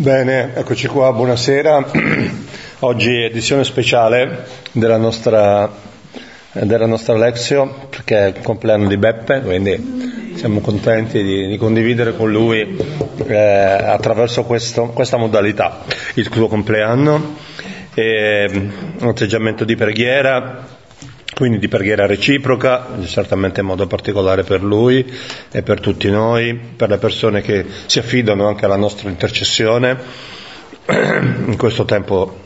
Bene, eccoci qua, buonasera. Oggi edizione speciale della nostra, della nostra Lexio, perché è il compleanno di Beppe, quindi siamo contenti di, di condividere con lui eh, attraverso questo, questa modalità il suo compleanno, e, un atteggiamento di preghiera quindi di preghiera reciproca, certamente in modo particolare per lui e per tutti noi, per le persone che si affidano anche alla nostra intercessione in questo tempo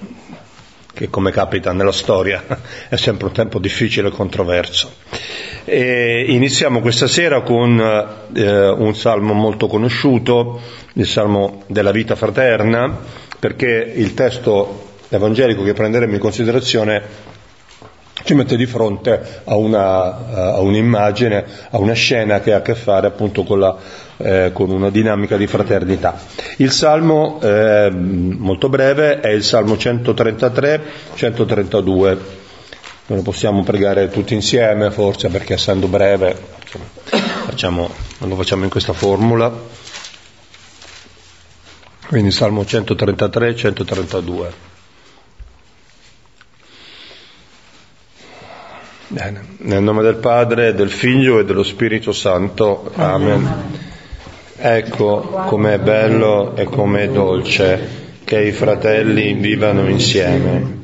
che come capita nella storia è sempre un tempo difficile e controverso. E iniziamo questa sera con eh, un salmo molto conosciuto, il salmo della vita fraterna, perché il testo evangelico che prenderemo in considerazione ci mette di fronte a, una, a, un'immagine, a una scena che ha a che fare appunto con, la, eh, con una dinamica di fraternità. Il salmo, eh, molto breve, è il salmo 133-132. Lo possiamo pregare tutti insieme forse perché essendo breve facciamo, lo facciamo in questa formula. Quindi salmo 133-132. Bene. Nel nome del Padre, del Figlio e dello Spirito Santo. Amen. Ecco com'è bello e com'è dolce che i fratelli vivano insieme.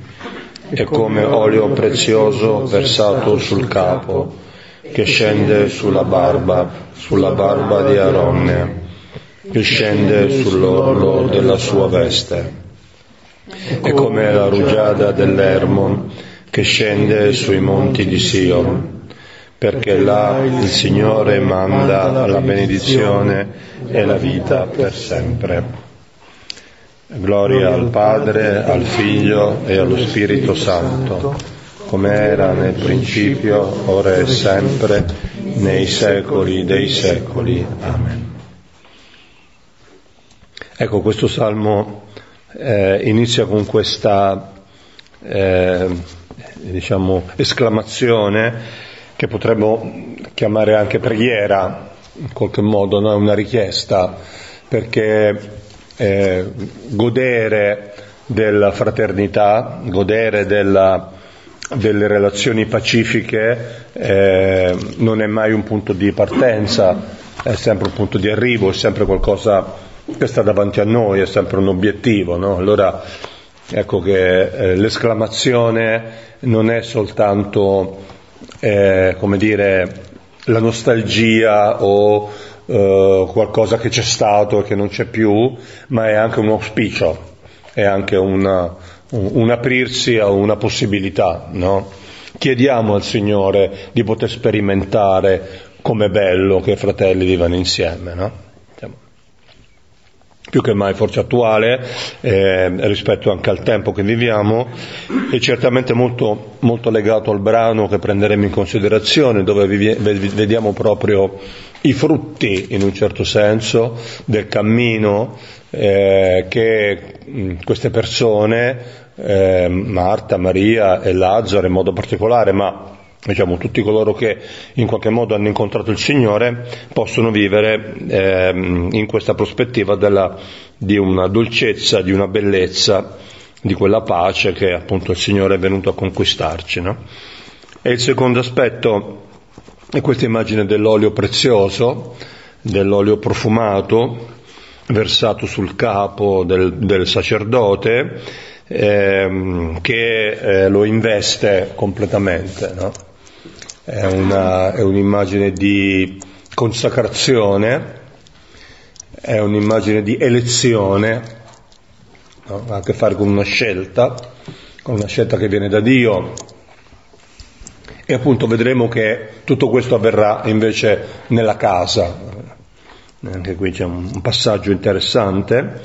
È come olio prezioso versato sul capo, che scende sulla barba, sulla barba di Aronne, che scende sull'orlo della sua veste. È come la rugiada dell'Ermon, che scende sui monti di Sion, perché là il Signore manda la benedizione e la vita per sempre. Gloria al Padre, al Figlio e allo Spirito Santo, come era nel principio, ora e sempre, nei secoli dei secoli. Amen. Ecco, questo salmo eh, inizia con questa eh, diciamo, esclamazione che potremmo chiamare anche preghiera, in qualche modo, no? una richiesta, perché eh, godere della fraternità, godere della, delle relazioni pacifiche eh, non è mai un punto di partenza, è sempre un punto di arrivo, è sempre qualcosa che sta davanti a noi, è sempre un obiettivo. No? Allora ecco che eh, l'esclamazione non è soltanto, eh, come dire, la nostalgia o eh, qualcosa che c'è stato e che non c'è più, ma è anche un auspicio, è anche una, un, un, aprirsi a una possibilità, no? Chiediamo al Signore di poter sperimentare com'è bello che i fratelli vivano insieme, no? Più che mai forse attuale eh, rispetto anche al tempo che viviamo e certamente molto, molto legato al brano che prenderemo in considerazione dove vi, vediamo proprio i frutti in un certo senso del cammino eh, che queste persone eh, Marta, Maria e Lazzaro in modo particolare ma diciamo, tutti coloro che in qualche modo hanno incontrato il Signore possono vivere eh, in questa prospettiva della, di una dolcezza, di una bellezza, di quella pace che appunto il Signore è venuto a conquistarci. No? E il secondo aspetto è questa immagine dell'olio prezioso, dell'olio profumato, versato sul capo del, del sacerdote, ehm, che eh, lo investe completamente. No? È, una, è un'immagine di consacrazione, è un'immagine di elezione, no? ha a che fare con una scelta, con una scelta che viene da Dio. E appunto vedremo che tutto questo avverrà invece nella casa. Anche qui c'è un passaggio interessante.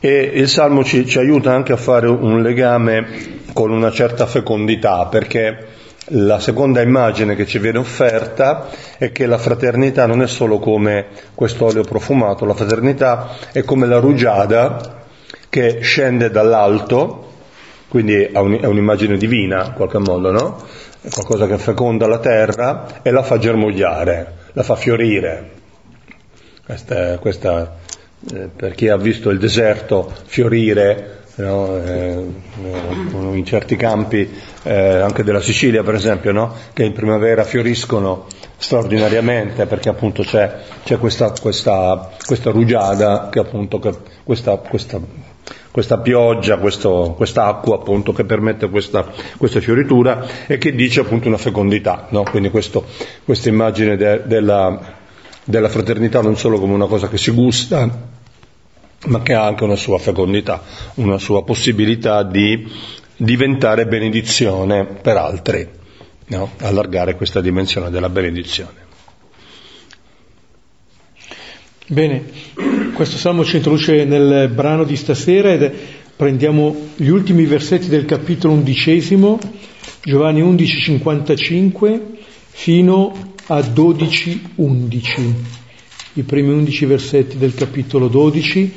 E il Salmo ci, ci aiuta anche a fare un legame con una certa fecondità, perché la seconda immagine che ci viene offerta è che la fraternità non è solo come questo olio profumato, la fraternità è come la rugiada che scende dall'alto, quindi è, un'immagine divina in qualche modo, no? È qualcosa che feconda la terra e la fa germogliare, la fa fiorire. Questa, questa eh, per chi ha visto il deserto fiorire no? eh, in certi campi eh, anche della Sicilia per esempio, no? che in primavera fioriscono straordinariamente perché appunto c'è, c'è questa, questa, questa, rugiada, che appunto, che questa, questa, questa, pioggia, questo, quest'acqua appunto che permette questa, fioritura e che dice appunto una fecondità, no? quindi questa immagine de, della, della fraternità non solo come una cosa che si gusta, ma che ha anche una sua fecondità, una sua possibilità di diventare benedizione per altri, no? allargare questa dimensione della benedizione. Bene, questo salmo ci introduce nel brano di stasera ed prendiamo gli ultimi versetti del capitolo undicesimo, Giovanni 11, 55 fino a 12, 11 i primi undici versetti del capitolo 12.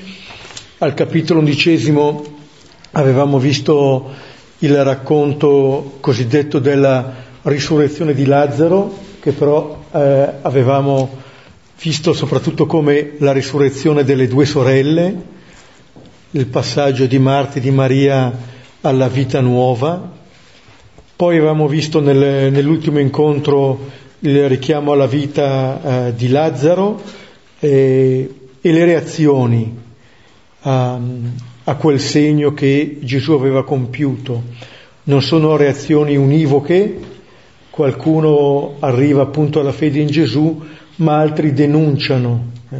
Al capitolo undicesimo avevamo visto il racconto cosiddetto della risurrezione di Lazzaro, che però eh, avevamo visto soprattutto come la risurrezione delle due sorelle, il passaggio di Marta e di Maria alla vita nuova. Poi avevamo visto nel, nell'ultimo incontro il richiamo alla vita eh, di Lazzaro, eh, e le reazioni a, a quel segno che Gesù aveva compiuto. Non sono reazioni univoche, qualcuno arriva appunto alla fede in Gesù, ma altri denunciano eh,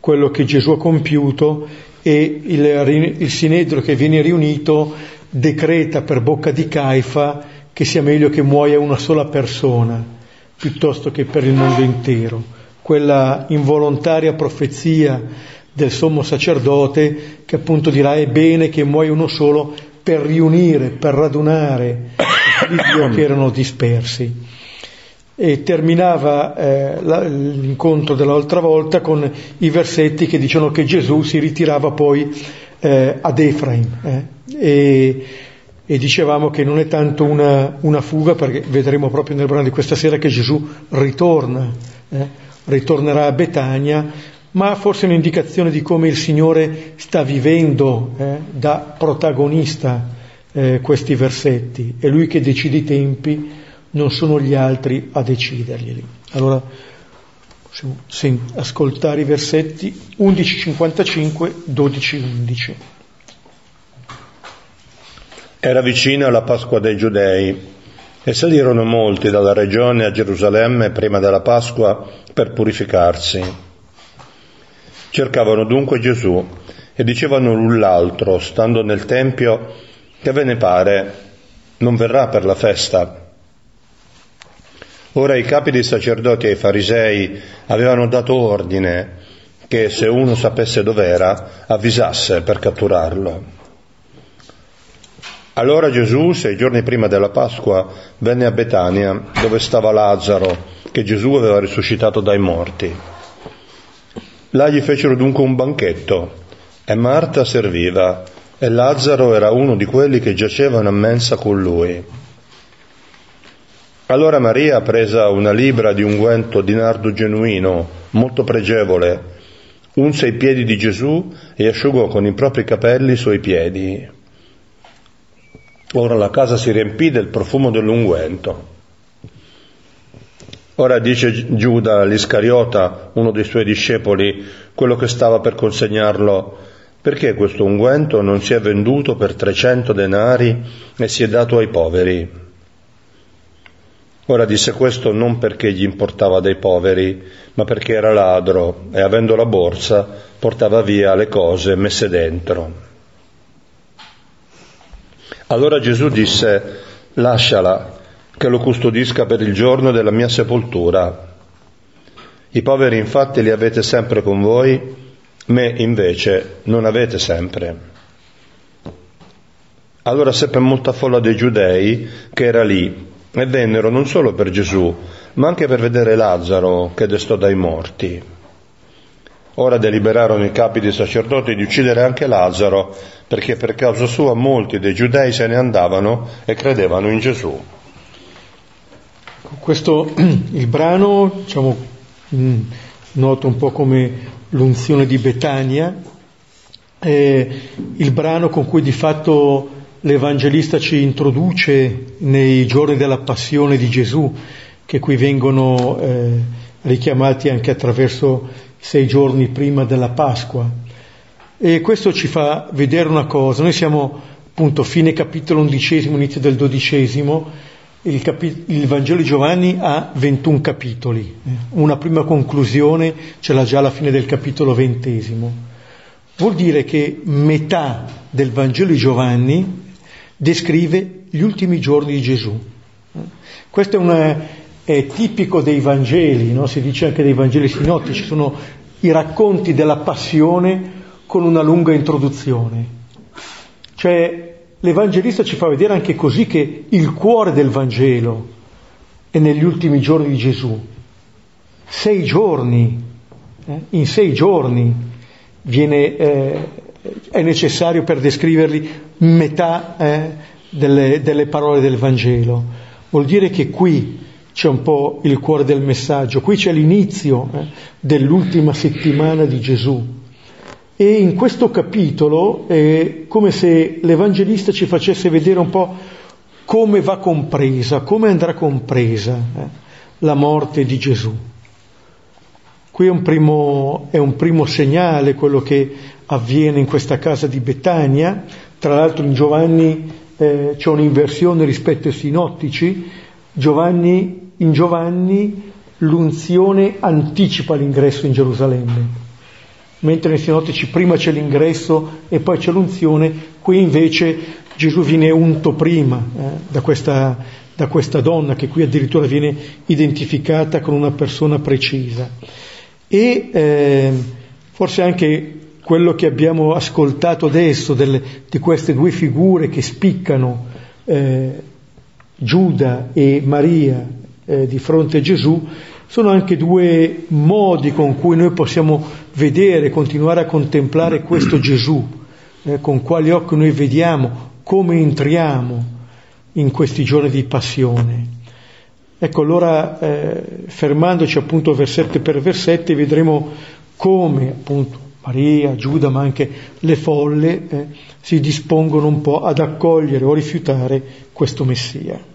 quello che Gesù ha compiuto e il, il Sinedro che viene riunito decreta per bocca di Caifa che sia meglio che muoia una sola persona piuttosto che per il mondo intero quella involontaria profezia del sommo sacerdote che appunto dirà è bene che muoia uno solo per riunire, per radunare i Dio che erano dispersi. E terminava eh, la, l'incontro dell'altra volta con i versetti che dicono che Gesù si ritirava poi eh, ad Efraim eh, e, e, dicevamo che non è tanto una, una, fuga perché vedremo proprio nel brano di questa sera che Gesù ritorna eh, ritornerà a Betania, ma forse un'indicazione di come il Signore sta vivendo eh, da protagonista eh, questi versetti. È Lui che decide i tempi, non sono gli altri a deciderglieli. Allora sì, ascoltare i versetti 11.55, 12.11. Era vicina la Pasqua dei Giudei e salirono molti dalla regione a Gerusalemme prima della Pasqua per purificarsi. Cercavano dunque Gesù e dicevano l'un l'altro, stando nel Tempio, che ve ne pare, non verrà per la festa. Ora i capi dei sacerdoti e i farisei avevano dato ordine che se uno sapesse dov'era avvisasse per catturarlo. Allora Gesù, sei giorni prima della Pasqua, venne a Betania, dove stava Lazzaro, che Gesù aveva risuscitato dai morti. Là gli fecero dunque un banchetto, e Marta serviva, e Lazzaro era uno di quelli che giacevano a mensa con lui. Allora Maria, presa una libra di unguento di nardo genuino, molto pregevole, unse i piedi di Gesù e asciugò con i propri capelli i suoi piedi Ora la casa si riempì del profumo dell'unguento. Ora dice Giuda l'Iscariota, uno dei suoi discepoli, quello che stava per consegnarlo, perché questo unguento non si è venduto per 300 denari e si è dato ai poveri? Ora disse questo non perché gli importava dei poveri, ma perché era ladro e avendo la borsa portava via le cose messe dentro. Allora Gesù disse, lasciala, che lo custodisca per il giorno della mia sepoltura. I poveri infatti li avete sempre con voi, me invece non avete sempre. Allora seppe molta folla dei giudei che era lì e vennero non solo per Gesù, ma anche per vedere Lazzaro che destò dai morti. Ora deliberarono i capi dei sacerdoti di uccidere anche Lazzaro, perché per causa sua molti dei giudei se ne andavano e credevano in Gesù. Questo il brano, diciamo, mm, noto un po' come l'unzione di Betania, eh, il brano con cui di fatto l'Evangelista ci introduce nei giorni della passione di Gesù, che qui vengono eh, richiamati anche attraverso sei giorni prima della Pasqua. E questo ci fa vedere una cosa, noi siamo appunto fine capitolo undicesimo, inizio del dodicesimo, il, capi- il, Vangelo di Giovanni ha 21 capitoli, una prima conclusione ce l'ha già alla fine del capitolo ventesimo. Vuol dire che metà del Vangelo di Giovanni descrive gli ultimi giorni di Gesù. Questo è, una, è tipico dei Vangeli, no? si dice anche dei Vangeli sinottici, sono i racconti della passione con una lunga introduzione. Cioè l'Evangelista ci fa vedere anche così che il cuore del Vangelo è negli ultimi giorni di Gesù. Sei giorni, eh? in sei giorni viene, eh, è necessario per descriverli metà eh, delle, delle parole del Vangelo. Vuol dire che qui c'è un po' il cuore del messaggio, qui c'è l'inizio eh, dell'ultima settimana di Gesù. E in questo capitolo è come se l'Evangelista ci facesse vedere un po' come va compresa, come andrà compresa eh, la morte di Gesù. Qui è un, primo, è un primo segnale quello che avviene in questa casa di Betania, tra l'altro in Giovanni eh, c'è un'inversione rispetto ai sinottici, Giovanni, in Giovanni l'unzione anticipa l'ingresso in Gerusalemme, mentre nei sinottici prima c'è l'ingresso e poi c'è l'unzione, qui invece Gesù viene unto prima eh, da, questa, da questa donna che qui addirittura viene identificata con una persona precisa. E eh, forse anche quello che abbiamo ascoltato adesso delle, di queste due figure che spiccano eh, Giuda e Maria eh, di fronte a Gesù sono anche due modi con cui noi possiamo vedere, continuare a contemplare questo Gesù, eh, con quali occhi noi vediamo, come entriamo in questi giorni di passione. Ecco, allora eh, fermandoci appunto versetto per versetto vedremo come appunto Maria, Giuda, ma anche le folle eh, si dispongono un po' ad accogliere o rifiutare questo Messia.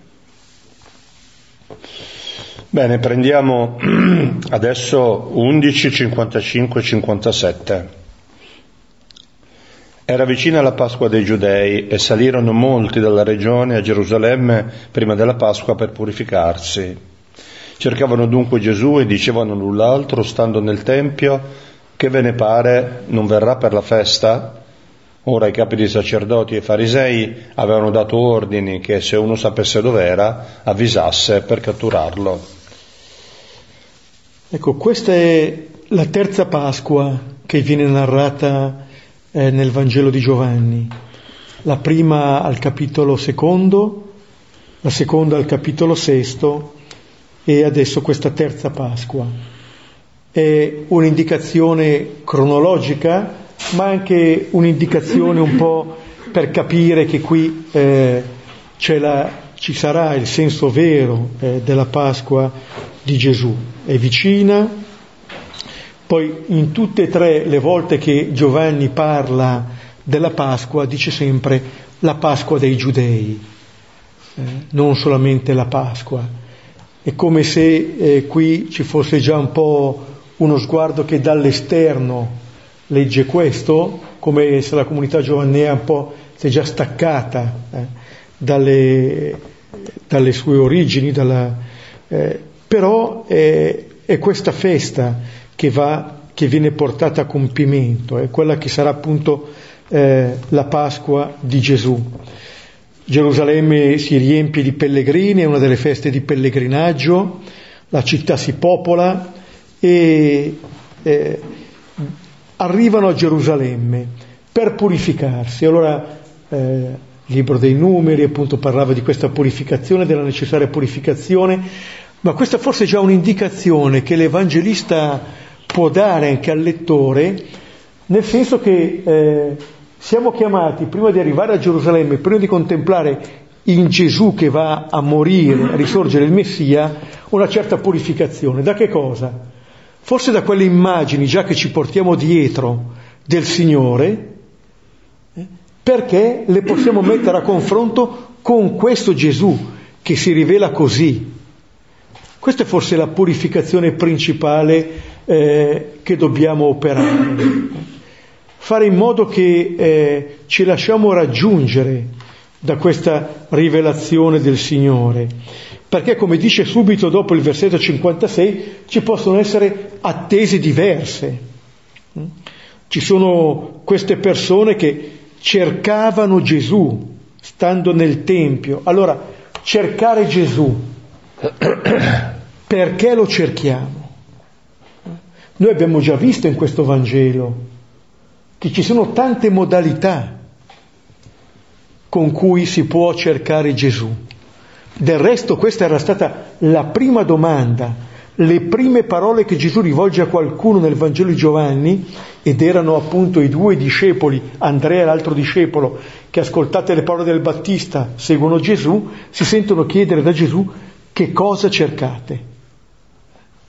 Bene, prendiamo adesso 11, 55 57. Era vicina la Pasqua dei Giudei e salirono molti dalla regione a Gerusalemme prima della Pasqua per purificarsi. Cercavano dunque Gesù e dicevano l'un l'altro, stando nel Tempio, che ve ne pare, non verrà per la festa? Ora i capi dei sacerdoti e farisei avevano dato ordini che se uno sapesse dov'era avvisasse per catturarlo. Ecco, questa è la terza Pasqua che viene narrata eh, nel Vangelo di Giovanni, la prima al capitolo secondo, la seconda al capitolo sesto e adesso questa terza Pasqua. È un'indicazione cronologica, ma anche un'indicazione un po' per capire che qui eh, la, ci sarà il senso vero eh, della Pasqua di Gesù. È vicina, poi in tutte e tre le volte che Giovanni parla della Pasqua dice sempre la Pasqua dei giudei, eh, non solamente la Pasqua. È come se eh, qui ci fosse già un po' uno sguardo che dall'esterno legge questo, come se la comunità giovannea un po' si è già staccata eh, dalle, dalle, sue origini, dalla, eh, però è, è questa festa che, va, che viene portata a compimento, è quella che sarà appunto eh, la Pasqua di Gesù. Gerusalemme si riempie di pellegrini, è una delle feste di pellegrinaggio, la città si popola e eh, arrivano a Gerusalemme per purificarsi. Allora eh, il libro dei numeri appunto parlava di questa purificazione, della necessaria purificazione, ma questa forse è già un'indicazione che l'Evangelista può dare anche al lettore, nel senso che eh, siamo chiamati, prima di arrivare a Gerusalemme, prima di contemplare in Gesù che va a morire, a risorgere il Messia, una certa purificazione. Da che cosa? Forse da quelle immagini già che ci portiamo dietro del Signore, eh, perché le possiamo mettere a confronto con questo Gesù che si rivela così. Questa è forse la purificazione principale eh, che dobbiamo operare. Fare in modo che eh, ci lasciamo raggiungere da questa rivelazione del Signore. Perché come dice subito dopo il versetto 56 ci possono essere attese diverse. Ci sono queste persone che cercavano Gesù stando nel Tempio. Allora, cercare Gesù, perché lo cerchiamo? Noi abbiamo già visto in questo Vangelo che ci sono tante modalità con cui si può cercare Gesù. Del resto questa era stata la prima domanda, le prime parole che Gesù rivolge a qualcuno nel Vangelo di Giovanni, ed erano appunto i due discepoli, Andrea e l'altro discepolo, che ascoltate le parole del Battista, seguono Gesù, si sentono chiedere da Gesù che cosa cercate,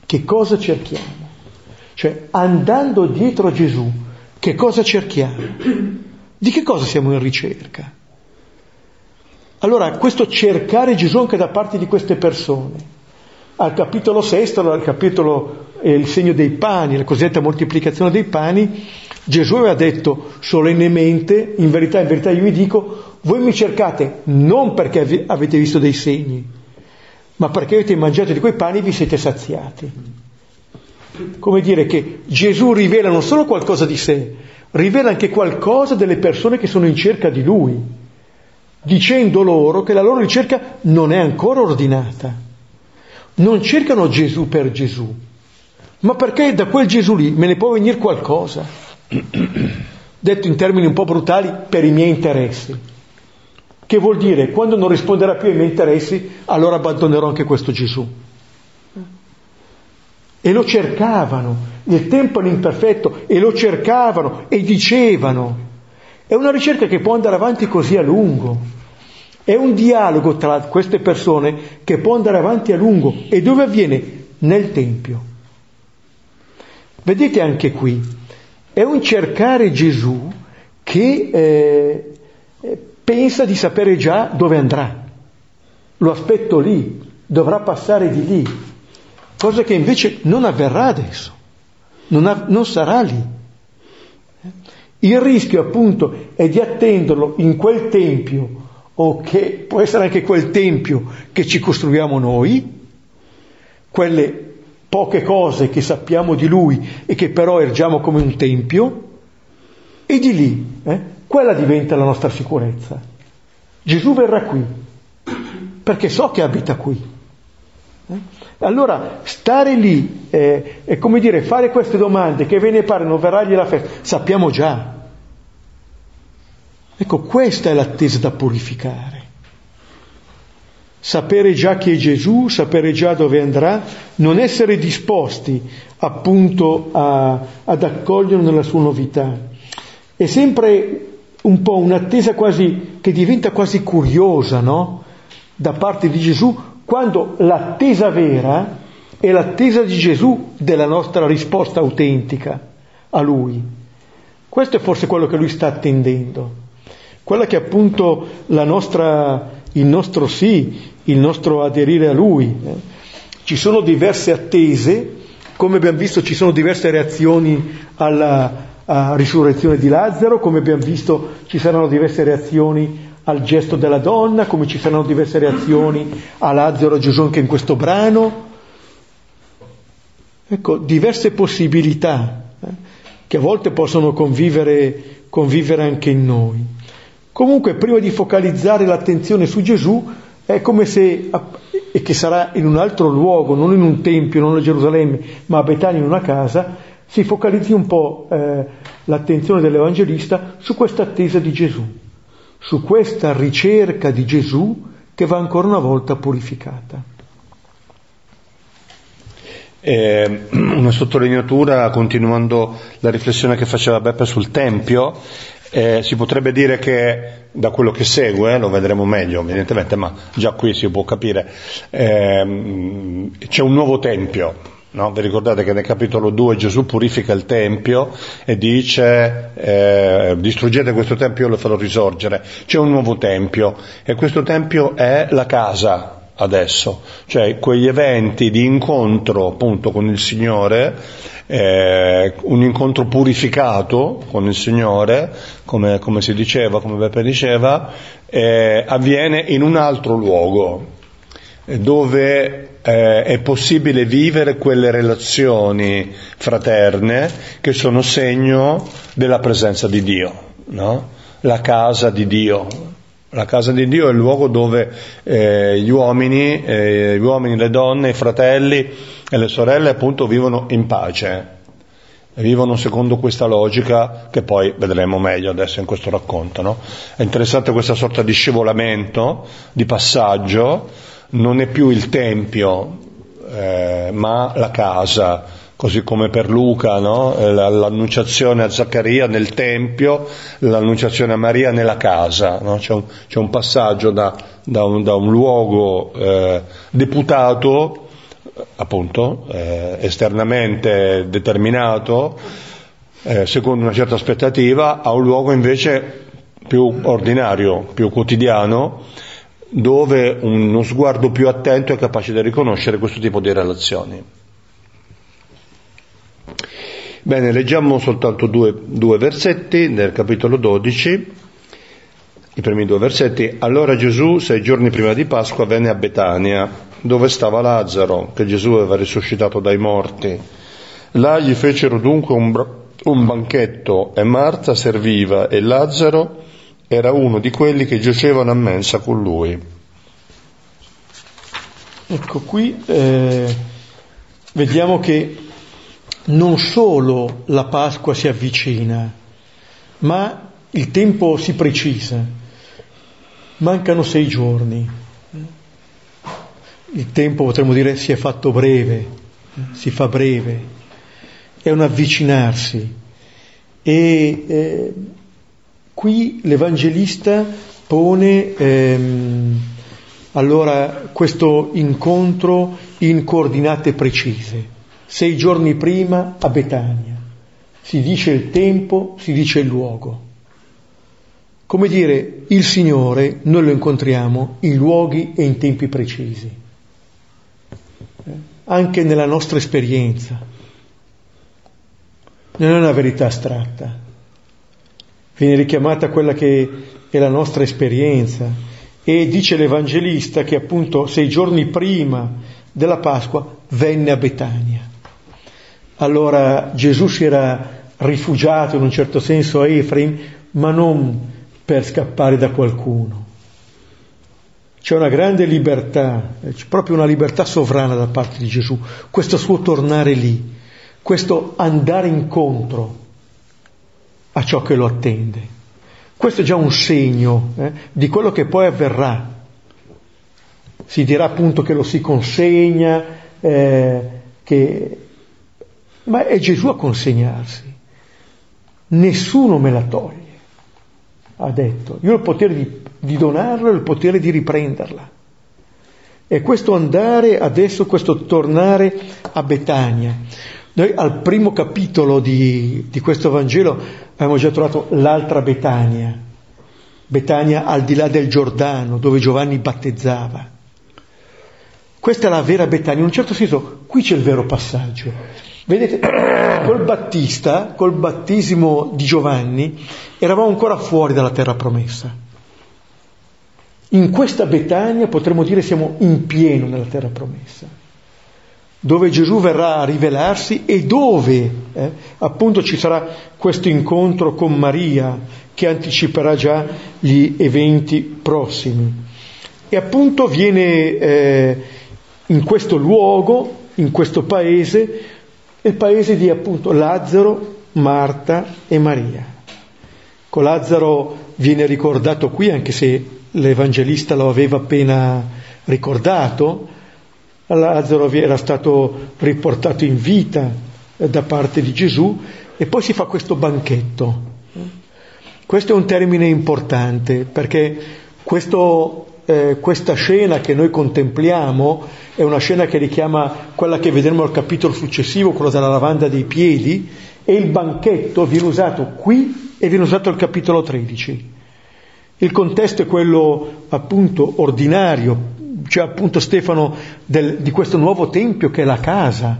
che cosa cerchiamo. Cioè, andando dietro a Gesù, che cosa cerchiamo? Di che cosa siamo in ricerca? Allora, questo cercare Gesù anche da parte di queste persone. Al capitolo sesto, al capitolo eh, il segno dei pani, la cosiddetta moltiplicazione dei pani, Gesù aveva detto solennemente, in verità, in verità io vi dico, voi mi cercate non perché avete visto dei segni, ma perché avete mangiato di quei pani e vi siete saziati. Come dire che Gesù rivela non solo qualcosa di sé, rivela anche qualcosa delle persone che sono in cerca di Lui dicendo loro che la loro ricerca non è ancora ordinata. Non cercano Gesù per Gesù, ma perché da quel Gesù lì me ne può venire qualcosa. Detto in termini un po' brutali, per i miei interessi. Che vuol dire, quando non risponderà più ai miei interessi, allora abbandonerò anche questo Gesù. E lo cercavano, il tempo imperfetto, e lo cercavano e dicevano, è una ricerca che può andare avanti così a lungo. È un dialogo tra queste persone che può andare avanti a lungo. E dove avviene? Nel Tempio. Vedete anche qui, è un cercare Gesù che eh, pensa di sapere già dove andrà. Lo aspetto lì, dovrà passare di lì, cosa che invece non avverrà adesso, non, av- non sarà lì. Il rischio appunto è di attenderlo in quel tempio, o che può essere anche quel tempio che ci costruiamo noi, quelle poche cose che sappiamo di lui e che però ergiamo come un tempio, e di lì, eh, quella diventa la nostra sicurezza. Gesù verrà qui, perché so che abita qui. Eh? Allora, stare lì eh, e come dire, fare queste domande, che ve ne pare, non verrà la festa, sappiamo già. Ecco, questa è l'attesa da purificare. Sapere già chi è Gesù, sapere già dove andrà, non essere disposti appunto a, ad accoglierlo nella sua novità. È sempre un po' un'attesa quasi che diventa quasi curiosa, no? Da parte di Gesù, quando l'attesa vera è l'attesa di Gesù della nostra risposta autentica a Lui. Questo è forse quello che Lui sta attendendo. Quella che è appunto nostra, il nostro sì, il nostro aderire a Lui. Ci sono diverse attese, come abbiamo visto ci sono diverse reazioni alla risurrezione di Lazzaro, come abbiamo visto ci saranno diverse reazioni al gesto della donna, come ci saranno diverse reazioni a Lazzaro e Gesù anche in questo brano. Ecco, diverse possibilità eh, che a volte possono convivere, convivere anche in noi. Comunque, prima di focalizzare l'attenzione su Gesù, è come se, e che sarà in un altro luogo, non in un tempio, non a Gerusalemme, ma a Betania in una casa, si focalizzi un po' eh, l'attenzione dell'Evangelista su questa attesa di Gesù su questa ricerca di Gesù che va ancora una volta purificata. Eh, una sottolineatura, continuando la riflessione che faceva Beppe sul Tempio, eh, si potrebbe dire che da quello che segue, lo vedremo meglio evidentemente, ma già qui si può capire, eh, c'è un nuovo Tempio, No? Vi ricordate che nel capitolo 2 Gesù purifica il Tempio e dice eh, distruggete questo Tempio e lo farò risorgere. C'è un nuovo Tempio e questo Tempio è la casa adesso, cioè quegli eventi di incontro appunto con il Signore, eh, un incontro purificato con il Signore, come, come si diceva, come Beppe diceva, eh, avviene in un altro luogo, dove eh, è possibile vivere quelle relazioni fraterne che sono segno della presenza di Dio, no? la casa di Dio. La casa di Dio è il luogo dove eh, gli uomini, eh, gli uomini, le donne, i fratelli e le sorelle appunto vivono in pace, vivono secondo questa logica che poi vedremo meglio adesso in questo racconto. No? È interessante questa sorta di scivolamento, di passaggio, non è più il tempio, eh, ma la casa, così come per Luca, no? Eh, l'annunciazione a Zaccaria nel tempio, l'annunciazione a Maria nella casa. No? C'è, un, c'è, un, passaggio da, da, un, da un, luogo eh, deputato, appunto, eh, esternamente determinato, eh, secondo una certa aspettativa, a un luogo invece più ordinario, più quotidiano, dove uno sguardo più attento è capace di riconoscere questo tipo di relazioni. Bene, leggiamo soltanto due, due versetti nel capitolo 12, i primi due versetti. Allora Gesù, sei giorni prima di Pasqua, venne a Betania, dove stava Lazzaro, che Gesù aveva risuscitato dai morti. Là gli fecero dunque un, un banchetto e Marta serviva e Lazzaro era uno di quelli che giacevano a mensa con lui. Ecco, qui eh, vediamo che non solo la Pasqua si avvicina, ma il tempo si precisa. Mancano sei giorni. Il tempo, potremmo dire, si è fatto breve, si fa breve. È un avvicinarsi. E eh, Qui l'Evangelista pone ehm, allora questo incontro in coordinate precise. Sei giorni prima a Betania. Si dice il tempo, si dice il luogo. Come dire, il Signore noi lo incontriamo in luoghi e in tempi precisi, eh, anche nella nostra esperienza. Non è una verità astratta, viene richiamata quella che è la nostra esperienza e dice l'Evangelista che appunto sei giorni prima della Pasqua venne a Betania. Allora Gesù si era rifugiato in un certo senso a Efraim, ma non per scappare da qualcuno. C'è una grande libertà, proprio una libertà sovrana da parte di Gesù, questo suo tornare lì, questo andare incontro a ciò che lo attende. Questo è già un segno eh, di quello che poi avverrà. Si dirà appunto che lo si consegna, eh, che... ma è Gesù a consegnarsi. Nessuno me la toglie, ha detto. Io ho il potere di, di donarla e il potere di riprenderla. E questo andare adesso, questo tornare a Betania. Noi al primo capitolo di, di questo Vangelo abbiamo già trovato l'altra Betania, Betania al di là del Giordano, dove Giovanni battezzava. Questa è la vera Betania, in un certo senso qui c'è il vero passaggio. Vedete, col Battista, col battesimo di Giovanni, eravamo ancora fuori dalla terra promessa. In questa Betania potremmo dire siamo in pieno nella terra promessa dove Gesù verrà a rivelarsi e dove eh, appunto ci sarà questo incontro con Maria che anticiperà già gli eventi prossimi. E appunto viene eh, in questo luogo, in questo paese, il paese di appunto Lazzaro, Marta e Maria. Con Lazzaro viene ricordato qui, anche se l'Evangelista lo aveva appena ricordato, Lazzaro era stato riportato in vita eh, da parte di Gesù e poi si fa questo banchetto. Questo è un termine importante perché questo eh, questa scena che noi contempliamo è una scena che richiama quella che vedremo al capitolo successivo, quello della lavanda dei piedi, e il banchetto viene usato qui e viene usato al capitolo 13. Il contesto è quello appunto ordinario, cioè appunto Stefano del, di questo nuovo tempio che è la casa.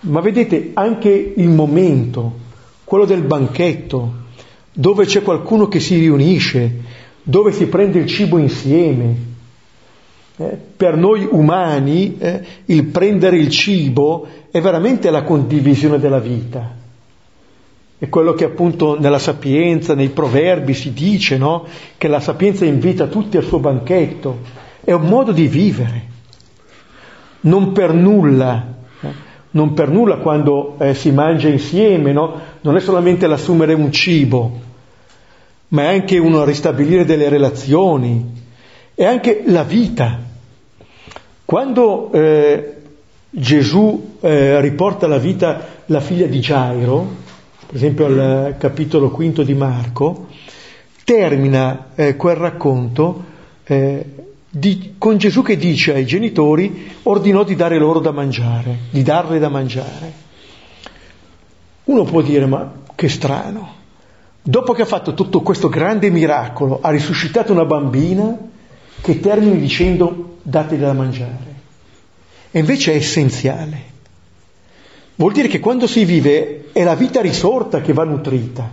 Ma vedete anche il momento, quello del banchetto, dove c'è qualcuno che si riunisce, dove si prende il cibo insieme. Eh, per noi umani eh, il prendere il cibo è veramente la condivisione della vita. È quello che appunto nella sapienza, nei proverbi si dice, no? Che la sapienza invita tutti al suo banchetto. È un modo di vivere. Non per nulla, eh? non per nulla quando eh, si mangia insieme, no? Non è solamente l'assumere un cibo, ma è anche uno ristabilire delle relazioni, è anche la vita. Quando eh, Gesù eh, riporta alla vita la figlia di Gairo, per esempio al capitolo quinto di Marco, termina eh, quel racconto eh, di, con Gesù che dice ai genitori ordinò di dare loro da mangiare, di darle da mangiare. Uno può dire ma che strano, dopo che ha fatto tutto questo grande miracolo, ha risuscitato una bambina che termini dicendo datele da mangiare. E invece è essenziale. Vuol dire che quando si vive è la vita risorta che va nutrita.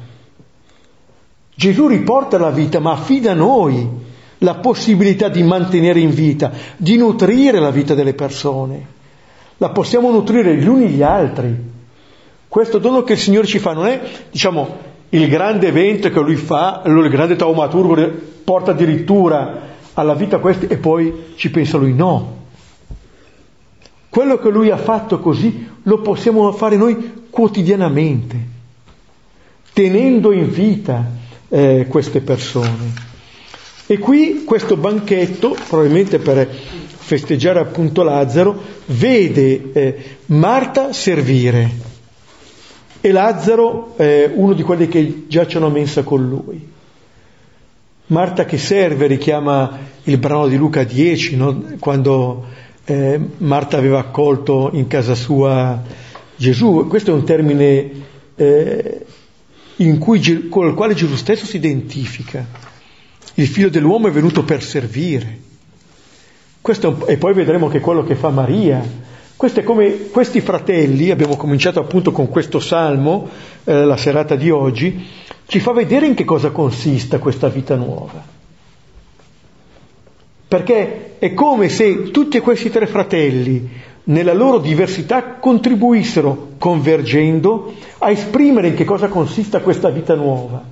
Gesù riporta la vita, ma affida a noi la possibilità di mantenere in vita, di nutrire la vita delle persone. La possiamo nutrire gli uni gli altri. Questo dono che il Signore ci fa non è, diciamo, il grande evento che Lui fa, il grande taumaturgo porta addirittura alla vita questi e poi ci pensa Lui. No, quello che lui ha fatto così lo possiamo fare noi quotidianamente, tenendo in vita eh, queste persone. E qui questo banchetto, probabilmente per festeggiare appunto Lazzaro, vede eh, Marta servire e Lazzaro eh, uno di quelli che giacciono a mensa con lui. Marta che serve richiama il brano di Luca 10, no? quando eh, Marta aveva accolto in casa sua Gesù, questo è un termine eh, cui, con il quale Gesù stesso si identifica. Il figlio dell'uomo è venuto per servire. Questo, e poi vedremo che quello che fa Maria. Questo è come questi fratelli, abbiamo cominciato appunto con questo salmo, eh, la serata di oggi, ci fa vedere in che cosa consista questa vita nuova perché è come se tutti questi tre fratelli, nella loro diversità, contribuissero, convergendo, a esprimere in che cosa consista questa vita nuova,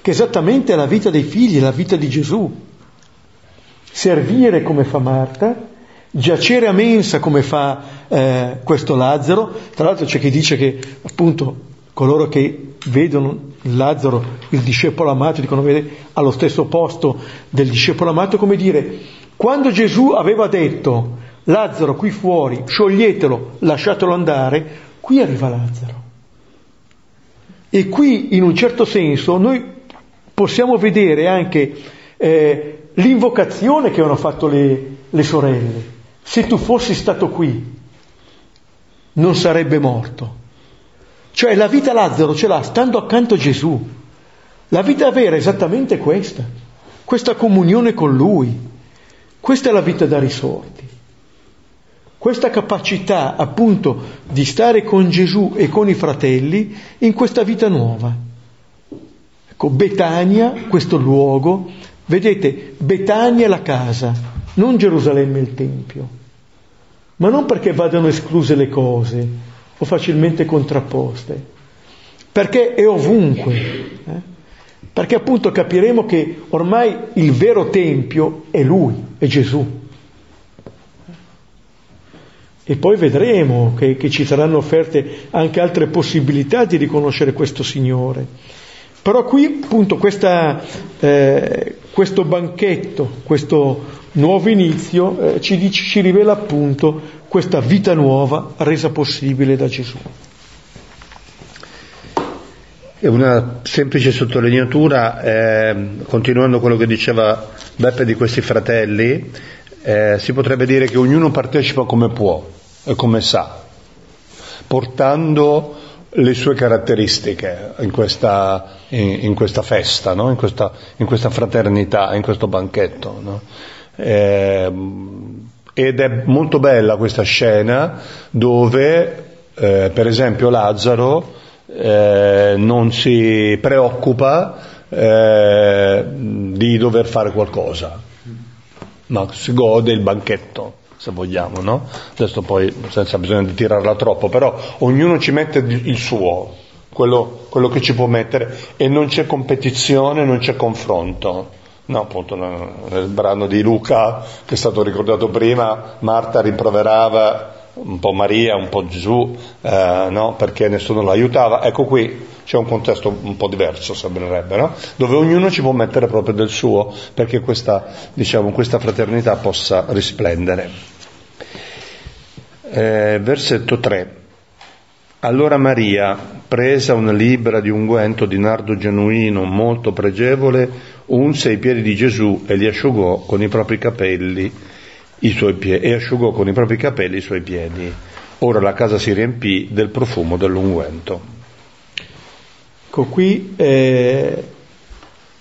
che esattamente è la vita dei figli, la vita di Gesù. Servire come fa Marta, giacere a mensa come fa eh, questo Lazzaro, tra l'altro c'è chi dice che appunto coloro che vedono Lazzaro, il discepolo amato, dicono vede allo stesso posto del discepolo amato, come dire, quando Gesù aveva detto Lazzaro qui fuori, scioglietelo, lasciatelo andare, qui arriva Lazzaro. E qui in un certo senso noi possiamo vedere anche eh, l'invocazione che hanno fatto le, le sorelle. Se tu fossi stato qui, non sarebbe morto. Cioè la vita Lazzaro ce l'ha stando accanto a Gesù. La vita vera è esattamente questa, questa comunione con Lui. Questa è la vita da risorti. Questa capacità appunto di stare con Gesù e con i fratelli in questa vita nuova. Ecco, Betania, questo luogo, vedete, Betania è la casa, non Gerusalemme il Tempio. Ma non perché vadano escluse le cose, o facilmente contrapposte, perché è ovunque, eh? perché appunto capiremo che ormai il vero Tempio è Lui, è Gesù. E poi vedremo che, che ci saranno offerte anche altre possibilità di riconoscere questo Signore. Però qui appunto questa, eh, questo banchetto, questo nuovo inizio eh, ci, dice, ci rivela appunto questa vita nuova resa possibile da Gesù. E una semplice sottolineatura, eh, continuando quello che diceva Beppe di questi fratelli, eh, si potrebbe dire che ognuno partecipa come può e come sa, portando le sue caratteristiche in questa, in, in questa festa, no? in, questa, in, questa, fraternità, in questo banchetto. No? Eh, ed è molto bella questa scena dove, eh, per esempio, Lazzaro eh, non si preoccupa eh, di dover fare qualcosa, ma si gode il banchetto, se vogliamo, no? Adesso poi senza bisogno di tirarla troppo, però ognuno ci mette il suo, quello, quello che ci può mettere e non c'è competizione, non c'è confronto. No, appunto nel brano di Luca che è stato ricordato prima, Marta rimproverava un po' Maria, un po' Gesù, eh, no? perché nessuno l'aiutava. Ecco qui c'è un contesto un po' diverso, sembrerebbe, no? dove ognuno ci può mettere proprio del suo perché questa, diciamo, questa fraternità possa risplendere. Eh, versetto 3. Allora Maria, presa una libra di unguento di nardo genuino molto pregevole, unse i piedi di Gesù e li asciugò con i propri capelli i suoi piedi, e asciugò con i propri capelli i suoi piedi. Ora la casa si riempì del profumo dell'unguento. Ecco, qui eh,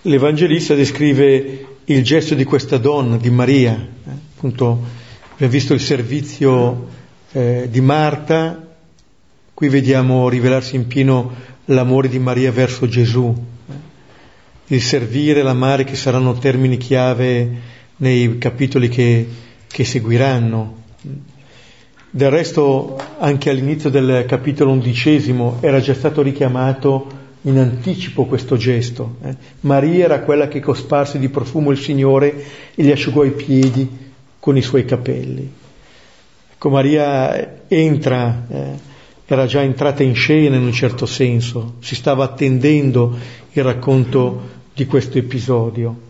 l'Evangelista descrive il gesto di questa donna, di Maria. Eh, appunto, abbiamo visto il servizio eh, di Marta, qui vediamo rivelarsi in pieno l'amore di Maria verso Gesù. Il servire, l'amare, che saranno termini chiave nei capitoli che che seguiranno. Del resto anche all'inizio del capitolo undicesimo era già stato richiamato in anticipo questo gesto. Eh? Maria era quella che cosparse di profumo il Signore e gli asciugò i piedi con i suoi capelli. Ecco, Maria entra, eh, era già entrata in scena in un certo senso, si stava attendendo il racconto di questo episodio.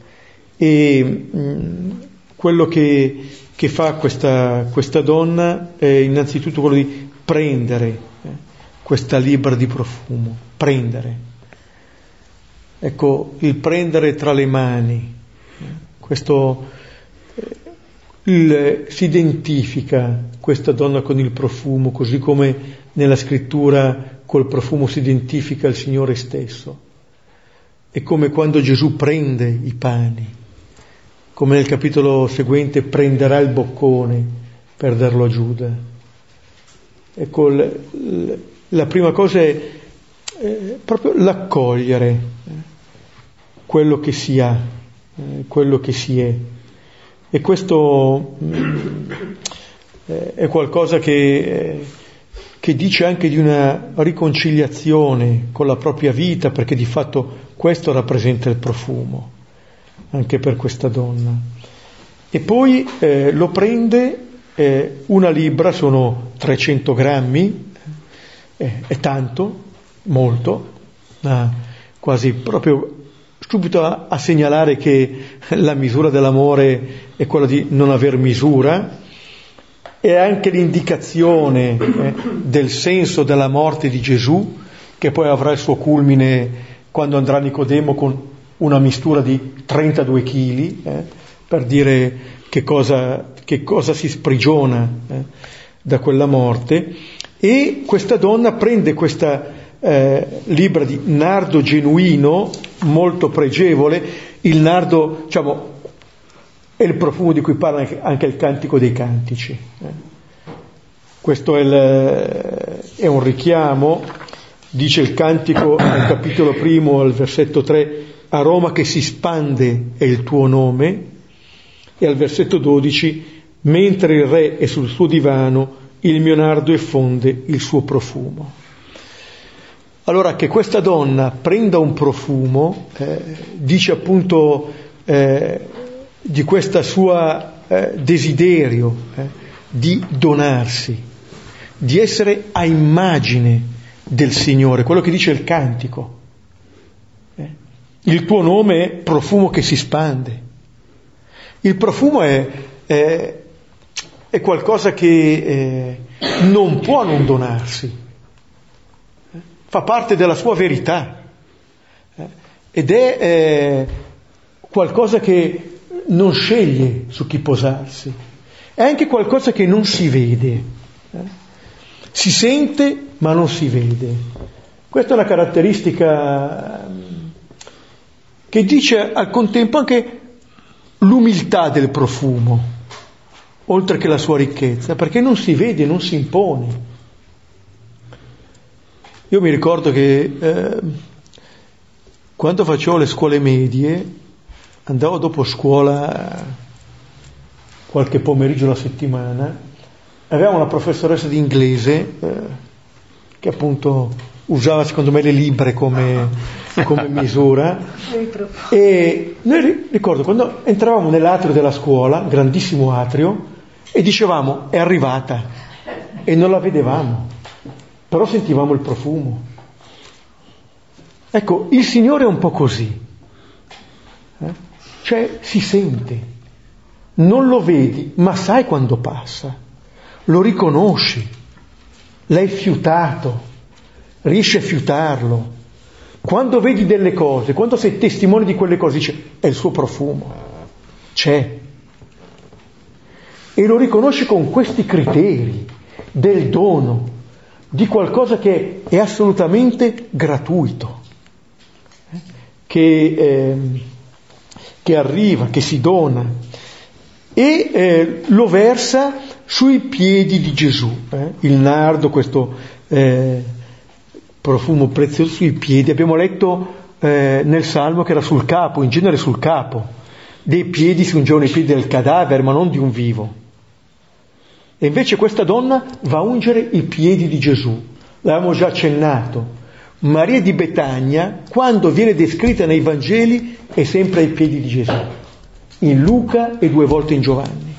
E mh, quello che che fa questa, questa donna è innanzitutto quello di prendere eh, questa libra di profumo, prendere. Ecco, il prendere tra le mani, eh, questo, eh, il, si identifica questa donna con il profumo, così come nella scrittura col profumo si identifica il Signore stesso. È come quando Gesù prende i pani, come nel capitolo seguente, prenderà il boccone per darlo a Giuda. Ecco, la prima cosa è proprio l'accogliere eh, quello che si ha, eh, quello che si è. E questo mm, è qualcosa che, che dice anche di una riconciliazione con la propria vita, perché di fatto questo rappresenta il profumo anche per questa donna. E poi eh, lo prende eh, una libra, sono 300 grammi, eh, è tanto, molto, quasi proprio subito a, a, segnalare che la misura dell'amore è quella di non aver misura, è anche l'indicazione eh, del senso della morte di Gesù, che poi avrà il suo culmine quando andrà Nicodemo con una mistura di 32 kg, eh, per dire che cosa, che cosa si sprigiona eh, da quella morte, e questa donna prende questa eh, libra di nardo genuino, molto pregevole, il nardo, diciamo, è il profumo di cui parla anche il cantico dei cantici. Eh. Questo è, il, è, un richiamo, dice il cantico al capitolo primo, al versetto 3, a Roma che si spande è il tuo nome, e al versetto 12, mentre il re è sul suo divano, il mio nardo effonde il suo profumo. Allora che questa donna prenda un profumo, eh, dice appunto eh, di questo suo eh, desiderio eh, di donarsi, di essere a immagine del Signore, quello che dice il cantico. Il tuo nome è profumo che si spande. Il profumo è, è, è qualcosa che eh, non può non donarsi, fa parte della sua verità. ed è eh, qualcosa che non sceglie su chi posarsi, è anche qualcosa che non si vede, eh? si sente ma non si vede. Questa è una caratteristica ehm, che dice al contempo anche l'umiltà del profumo, oltre che la sua ricchezza, perché non si vede, non si impone. Io mi ricordo che eh, quando facevo le scuole medie, andavo dopo scuola qualche pomeriggio alla settimana, avevamo una professoressa di inglese eh, che appunto usava secondo me le libre come, come misura e noi ricordo quando entravamo nell'atrio della scuola, grandissimo atrio, e dicevamo è arrivata e non la vedevamo però sentivamo il profumo. Ecco, il Signore è un po' così? Cioè si sente, non lo vedi, ma sai quando passa, lo riconosci, l'hai fiutato, riesci a fiutarlo. Quando vedi delle cose, quando sei testimone di quelle cose, dici, è il suo profumo, c'è. E lo riconosci con questi criteri del dono, di qualcosa che è assolutamente gratuito, eh, che, eh, che, arriva, che si dona e eh, lo versa sui piedi di Gesù. Eh. Il nardo, questo eh, profumo prezioso sui piedi, abbiamo letto eh, nel Salmo che era sul capo, in genere sul capo. Dei piedi si ungevano i piedi del cadavere, ma non di un vivo. E invece questa donna va a ungere i piedi di Gesù. L'avevamo già accennato. Maria di Betagna, quando viene descritta nei Vangeli, è sempre ai piedi di Gesù. In Luca e due volte in Giovanni.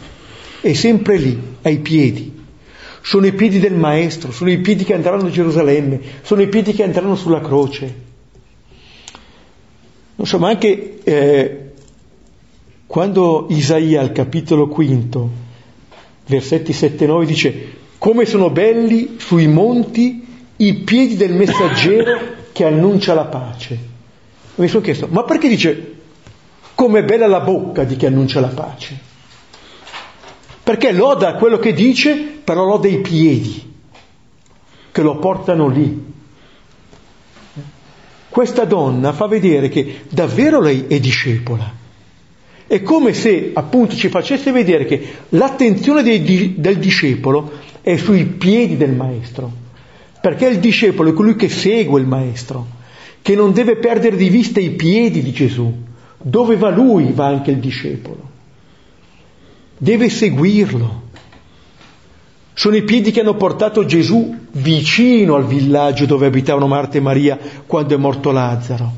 È sempre lì, ai piedi. Sono i piedi del Maestro, sono i piedi che andranno a Gerusalemme, sono i piedi che andranno sulla croce. Non so, ma anche eh, quando Isaia al capitolo quinto versetti 7 e 9 dice come sono belli sui monti i piedi del messaggero che annuncia la pace. Mi sono chiesto, ma perché dice come è bella la bocca di chi annuncia la pace? Perché loda quello che dice, però loda i piedi che lo portano lì. Questa donna fa vedere che davvero lei è discepola è come se appunto ci facesse vedere che l'attenzione dei, del discepolo è sui piedi del maestro, perché il discepolo è colui che segue il maestro, che non deve perdere di vista i piedi di Gesù. Dove va lui va anche il discepolo. Deve seguirlo. Sono i piedi che hanno portato Gesù vicino al villaggio dove abitavano Marta e Maria quando è morto Lazzaro.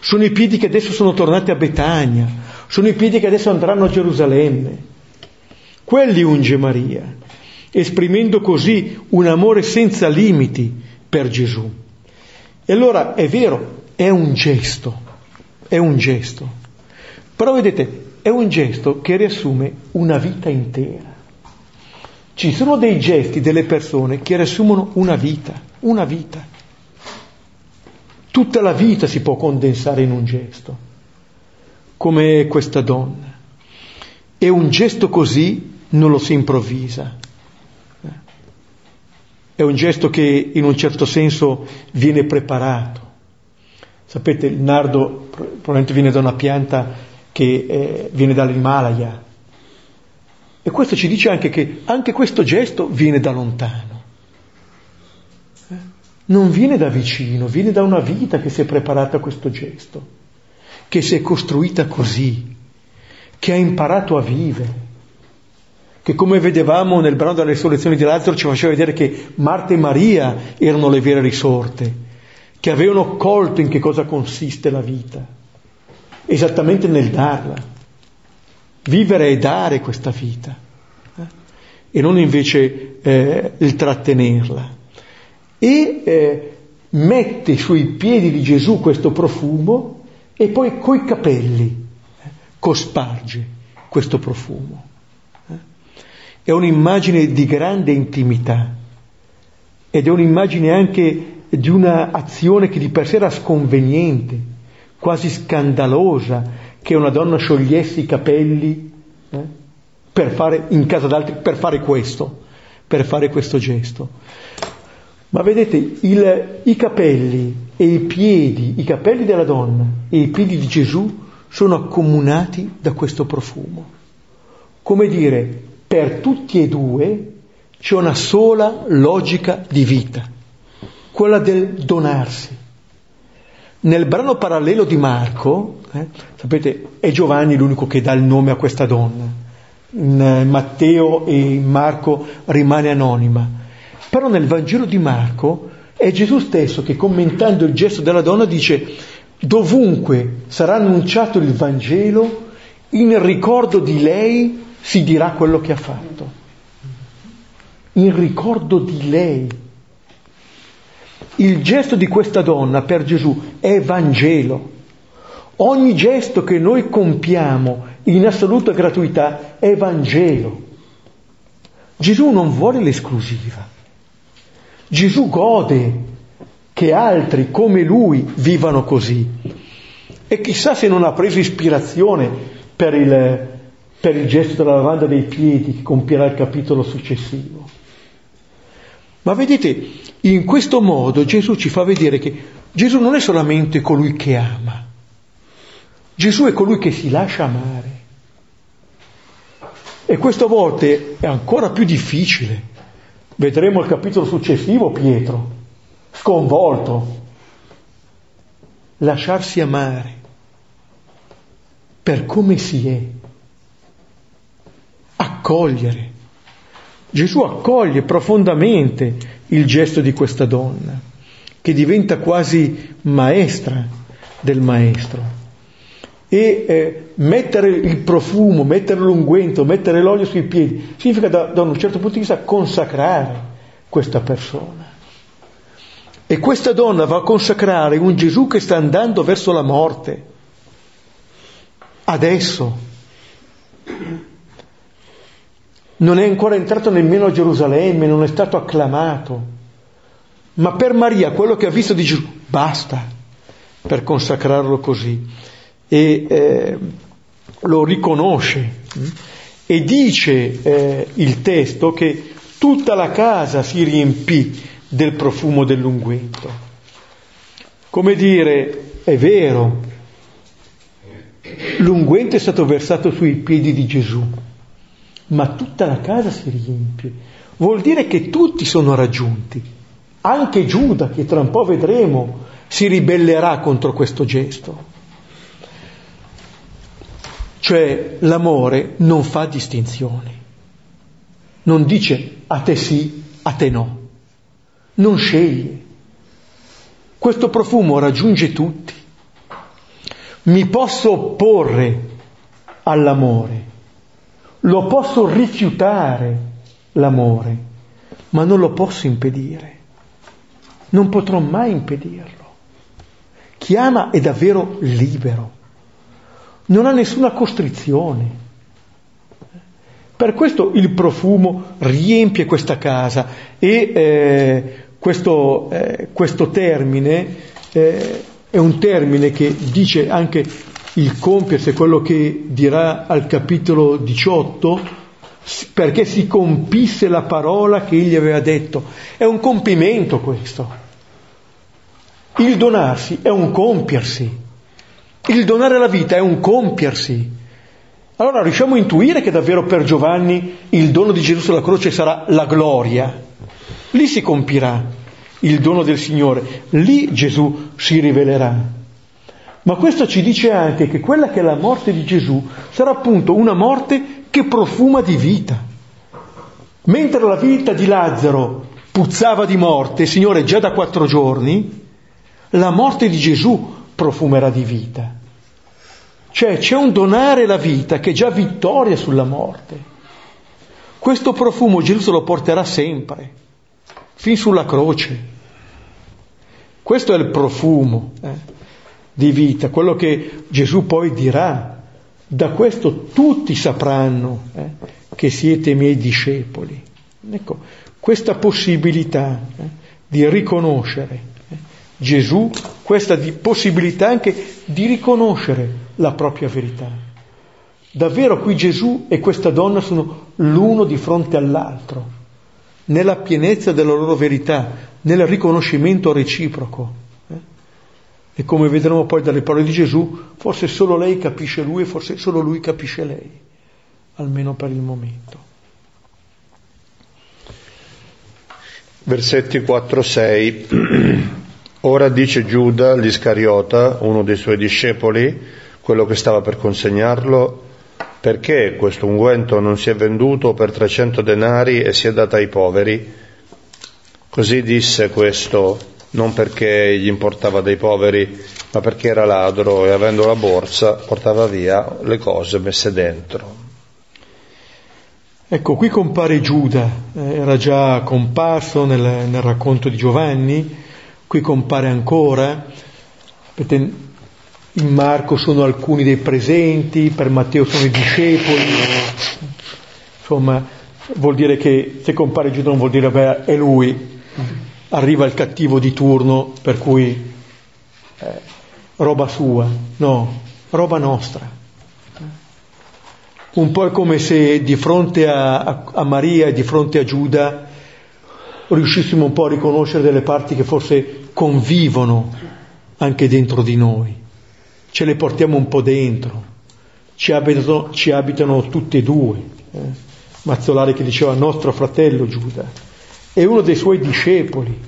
Sono i piedi che adesso sono tornati a Betania, sono i piedi che adesso andranno a Gerusalemme. Quelli unge Maria, esprimendo così un amore senza limiti per Gesù. E allora è vero, è un gesto, è un gesto. Però vedete, è un gesto che riassume una vita intera. Ci sono dei gesti delle persone che riassumono una vita, una vita. Tutta la vita si può condensare in un gesto come questa donna. E un gesto così non lo si improvvisa. È un gesto che in un certo senso viene preparato. Sapete, il nardo probabilmente viene da una pianta che eh, viene dall'Himalaya. E questo ci dice anche che anche questo gesto viene da lontano. Eh? Non viene da vicino, viene da una vita che si è preparata a questo gesto che si è costruita così, che ha imparato a vivere, che come vedevamo nel brano della risurrezione di Lazzaro ci faceva vedere che Marta e Maria erano le vere risorte, che avevano colto in che cosa consiste la vita, esattamente nel darla. Vivere e dare questa vita, eh? e non invece eh, il trattenerla. E eh, mette sui piedi di Gesù questo profumo e poi coi capelli eh, cosparge questo profumo. È un'immagine di grande intimità ed è un'immagine anche di un'azione che di per sé era sconveniente, quasi scandalosa che una donna sciogliesse i capelli eh, per fare in casa d'altri, per fare questo, per fare questo gesto. Ma vedete, il, i capelli e i piedi, i capelli della donna e i piedi di Gesù sono accomunati da questo profumo. Come dire, per tutti e due c'è una sola logica di vita, quella del donarsi. Nel brano parallelo di Marco, eh, sapete, è Giovanni l'unico che dà il nome a questa donna. In eh, Matteo e Marco rimane anonima. Però nel Vangelo di Marco è Gesù stesso che commentando il gesto della donna dice dovunque sarà annunciato il Vangelo, in ricordo di lei si dirà quello che ha fatto. In ricordo di lei. Il gesto di questa donna per Gesù è Vangelo. Ogni gesto che noi compiamo in assoluta gratuità è Vangelo. Gesù non vuole l'esclusiva. Gesù gode che altri come lui vivano così. E chissà se non ha preso ispirazione per il, per il gesto della lavanda dei piedi che compierà il capitolo successivo. Ma vedete, in questo modo Gesù ci fa vedere che Gesù non è solamente colui che ama, Gesù è colui che si lascia amare. E questo a volte è ancora più difficile. Vedremo il capitolo successivo, Pietro, sconvolto. Lasciarsi amare per come si è. Accogliere. Gesù accoglie profondamente il gesto di questa donna, che diventa quasi maestra del maestro. E eh, mettere il profumo, mettere l'unguento, mettere l'olio sui piedi, significa da, da un certo punto di vista consacrare questa persona. E questa donna va a consacrare un Gesù che sta andando verso la morte. Adesso non è ancora entrato nemmeno a Gerusalemme, non è stato acclamato. Ma per Maria quello che ha visto di Gesù basta per consacrarlo così. E eh, lo riconosce. E dice eh, il testo che tutta la casa si riempì del profumo dell'unguento. Come dire, è vero, l'unguento è stato versato sui piedi di Gesù ma tutta la casa si riempie. Vuol dire che tutti sono raggiunti. Anche Giuda, che tra un po' vedremo, si ribellerà contro questo gesto. Cioè l'amore non fa distinzioni, non dice a te sì, a te no, non sceglie. Questo profumo raggiunge tutti. Mi posso opporre all'amore, lo posso rifiutare l'amore, ma non lo posso impedire. Non potrò mai impedirlo. Chi ama è davvero libero, non ha nessuna costrizione. Per questo il profumo riempie questa casa e eh, questo, eh, questo, termine eh, è un termine che dice anche il compiersi è quello che dirà al capitolo 18, perché si compisse la parola che egli aveva detto. È un compimento questo. Il donarsi è un compiersi. Il donare la vita è un compiersi. Allora riusciamo a intuire che davvero per Giovanni il dono di Gesù sulla croce sarà la gloria. Lì si compirà il dono del Signore, lì Gesù si rivelerà. Ma questo ci dice anche che quella che è la morte di Gesù sarà appunto una morte che profuma di vita. Mentre la vita di Lazzaro puzzava di morte, Signore, già da quattro giorni, la morte di Gesù profumerà di vita. Cioè c'è un donare la vita che è già vittoria sulla morte. Questo profumo Gesù lo porterà sempre, fin sulla croce. Questo è il profumo. Eh di vita, quello che Gesù poi dirà. Da questo tutti sapranno eh, che siete miei discepoli. Ecco, questa possibilità eh, di riconoscere eh, Gesù questa possibilità anche di riconoscere la propria verità. Davvero qui Gesù e questa donna sono l'uno di fronte all'altro, nella pienezza della loro verità, nel riconoscimento reciproco. E come vedremo poi dalle parole di Gesù, forse solo lei capisce lui e forse solo lui capisce lei, almeno per il momento. Versetti 4-6 Ora dice Giuda l'Iscariota, uno dei suoi discepoli, quello che stava per consegnarlo, perché questo unguento non si è venduto per 300 denari e si è dato ai poveri? Così disse questo, non perché gli importava dei poveri, ma perché era ladro e avendo la borsa portava via le cose messe dentro. Ecco, qui compare Giuda, eh, era già comparso nel, nel racconto di Giovanni, qui compare ancora, in Marco sono alcuni dei presenti, per Matteo sono i discepoli, insomma vuol dire che se compare Giuda non vuol dire beh, è lui, arriva il cattivo di turno per cui eh, roba sua, no, roba nostra. Un po' è come se di fronte a, a, a Maria e di fronte a Giuda riuscissimo un po' a riconoscere delle parti che forse convivono anche dentro di noi, ce le portiamo un po' dentro, ci abitano, ci abitano tutte e due. Eh? Mazzolari che diceva nostro fratello Giuda, è uno dei suoi discepoli,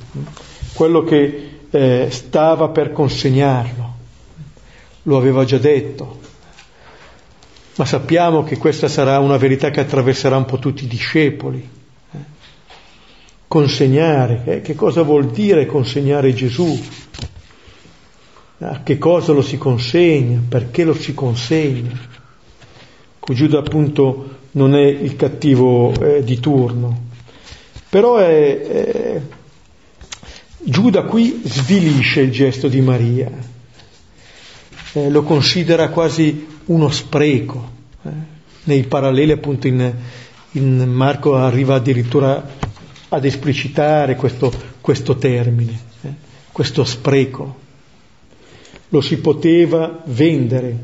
quello che eh, stava per consegnarlo, lo aveva già detto, ma sappiamo che questa sarà una verità che attraverserà un po' tutti i discepoli consegnare, eh? che cosa vuol dire consegnare Gesù? A che cosa lo si consegna? Perché lo si consegna? Con Giuda appunto non è il cattivo eh, di turno, però è, è, Giuda qui svilisce il gesto di Maria, eh, lo considera quasi uno spreco. Eh. Nei paralleli appunto in, in Marco arriva addirittura ad esplicitare questo, questo termine, eh, questo spreco. Lo si poteva vendere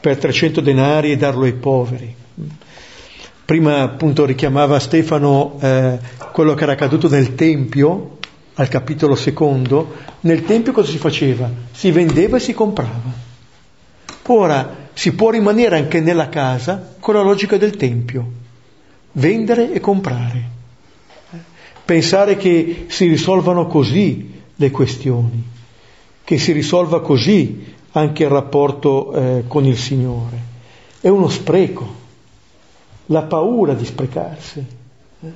per 300 denari e darlo ai poveri. Prima appunto richiamava Stefano eh, quello che era accaduto nel Tempio, al capitolo secondo, nel Tempio cosa si faceva? Si vendeva e si comprava. Ora si può rimanere anche nella casa con la logica del Tempio, vendere e comprare pensare che si risolvano così le questioni, che si risolva così anche il rapporto eh, con il Signore. È uno spreco, la paura di sprecarsi. Eh?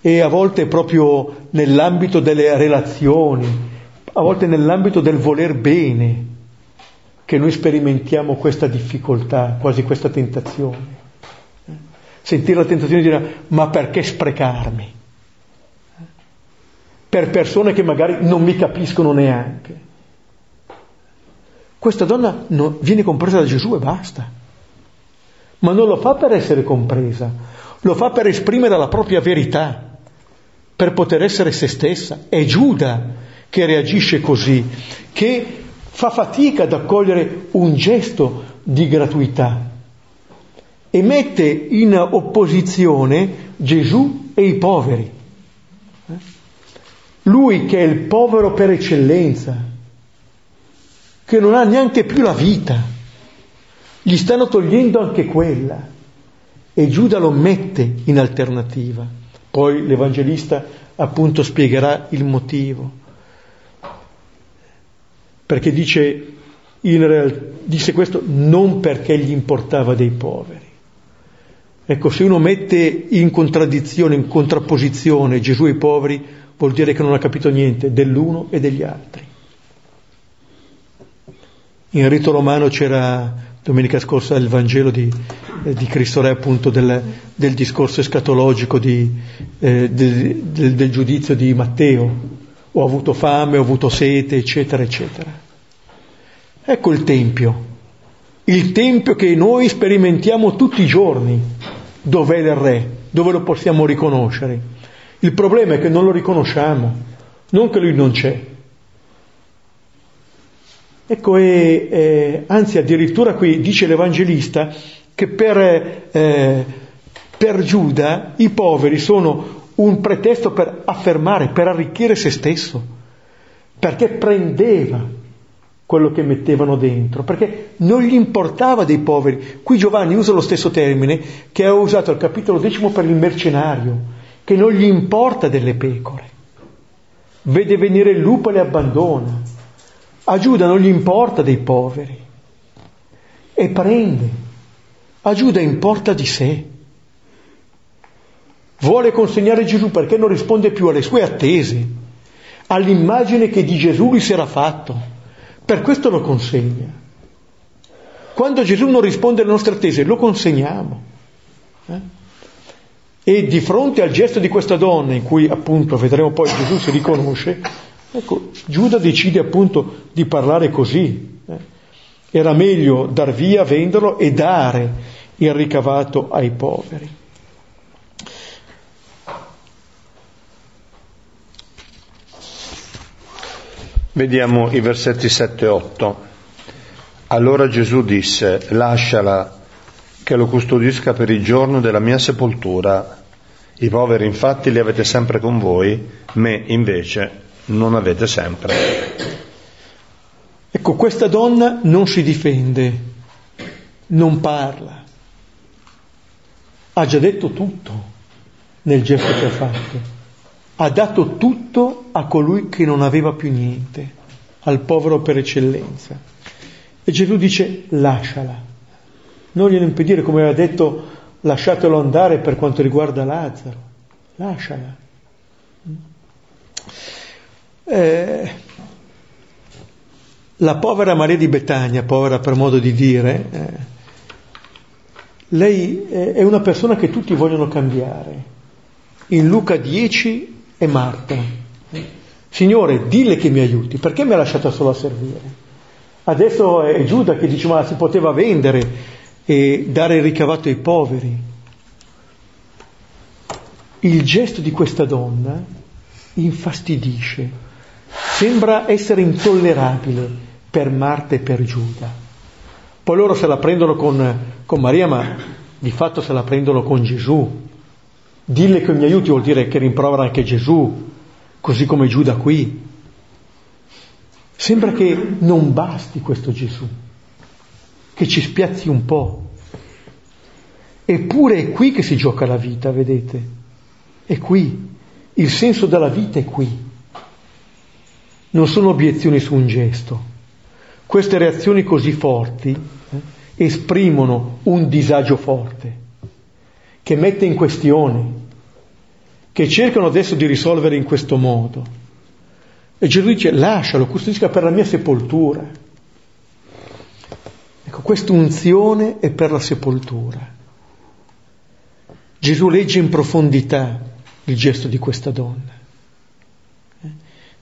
E a volte proprio nell'ambito delle relazioni, a volte nell'ambito del voler bene, che noi sperimentiamo questa difficoltà, quasi questa tentazione. Eh? Sentire la tentazione di dire ma perché sprecarmi? per persone che magari non mi capiscono neanche. Questa donna no, viene compresa da Gesù e basta. Ma non lo fa per essere compresa, lo fa per esprimere la propria verità, per poter essere se stessa. È Giuda che reagisce così, che fa fatica ad accogliere un gesto di gratuità e mette in opposizione Gesù e i poveri. Lui che è il povero per eccellenza, che non ha neanche più la vita, gli stanno togliendo anche quella e Giuda lo mette in alternativa. Poi l'Evangelista appunto spiegherà il motivo, perché dice, real, disse questo non perché gli importava dei poveri. Ecco, se uno mette in contraddizione, in contrapposizione Gesù e i poveri, vuol dire che non ha capito niente dell'uno e degli altri. In rito romano c'era domenica scorsa il Vangelo di, eh, di Cristo Re appunto del, del discorso escatologico di, eh, del, del, del giudizio di Matteo. Ho avuto fame, ho avuto sete, eccetera, eccetera. Ecco il Tempio, il Tempio che noi sperimentiamo tutti i giorni. Dov'è il Re? Dove lo possiamo riconoscere? Il problema è che non lo riconosciamo, non che lui non c'è, Ecco, e, eh, anzi addirittura qui dice l'Evangelista che per, eh, per Giuda i poveri sono un pretesto per affermare, per arricchire se stesso, perché prendeva quello che mettevano dentro, perché non gli importava dei poveri. Qui Giovanni usa lo stesso termine che ha usato al capitolo decimo per il mercenario, che non gli importa delle pecore. Vede venire il lupo e le abbandona. A Giuda non gli importa dei poveri e prende. A Giuda importa di sé. Vuole consegnare Gesù perché non risponde più alle sue attese, all'immagine che di Gesù lui si era fatto. Per questo lo consegna. Quando Gesù non risponde alle nostre attese, lo consegniamo. Eh? E di fronte al gesto di questa donna, in cui appunto vedremo poi Gesù si riconosce, ecco, Giuda decide appunto di parlare così. Eh? Era meglio dar via, venderlo e dare il ricavato ai poveri. Vediamo i versetti 7 e 8. Allora Gesù disse, lasciala che lo custodisca per il giorno della mia sepoltura. I poveri infatti li avete sempre con voi, me invece non avete sempre. Ecco, questa donna non si difende, non parla, ha già detto tutto nel gesto che ha fatto ha dato tutto a colui che non aveva più niente, al povero per eccellenza. E Gesù dice lasciala, non glielo impedire come aveva detto lasciatelo andare per quanto riguarda Lazzaro, lasciala. Eh, la povera Maria di Betania, povera per modo di dire, eh, lei è una persona che tutti vogliono cambiare. In Luca 10 e Marta. Signore, dille che mi aiuti, perché mi ha lasciato solo a servire? Adesso è Giuda che dice ma si poteva vendere e dare il ricavato ai poveri. Il gesto di questa donna infastidisce, sembra essere intollerabile per Marta e per Giuda. Poi loro se la prendono con, con Maria, ma di fatto se la prendono con Gesù. Dille che mi aiuti vuol dire che rimprovera anche Gesù, così come Giuda qui. Sembra che non basti questo Gesù, che ci spiazzi un po'. Eppure è qui che si gioca la vita, vedete? È qui. Il senso della vita è qui. Non sono obiezioni su un gesto. Queste reazioni così forti eh, esprimono un disagio forte che mette in questione, che cercano adesso di risolvere in questo modo. E Gesù dice lascialo, custodisca per la mia sepoltura. Ecco, questa unzione è per la sepoltura. Gesù legge in profondità il gesto di questa donna?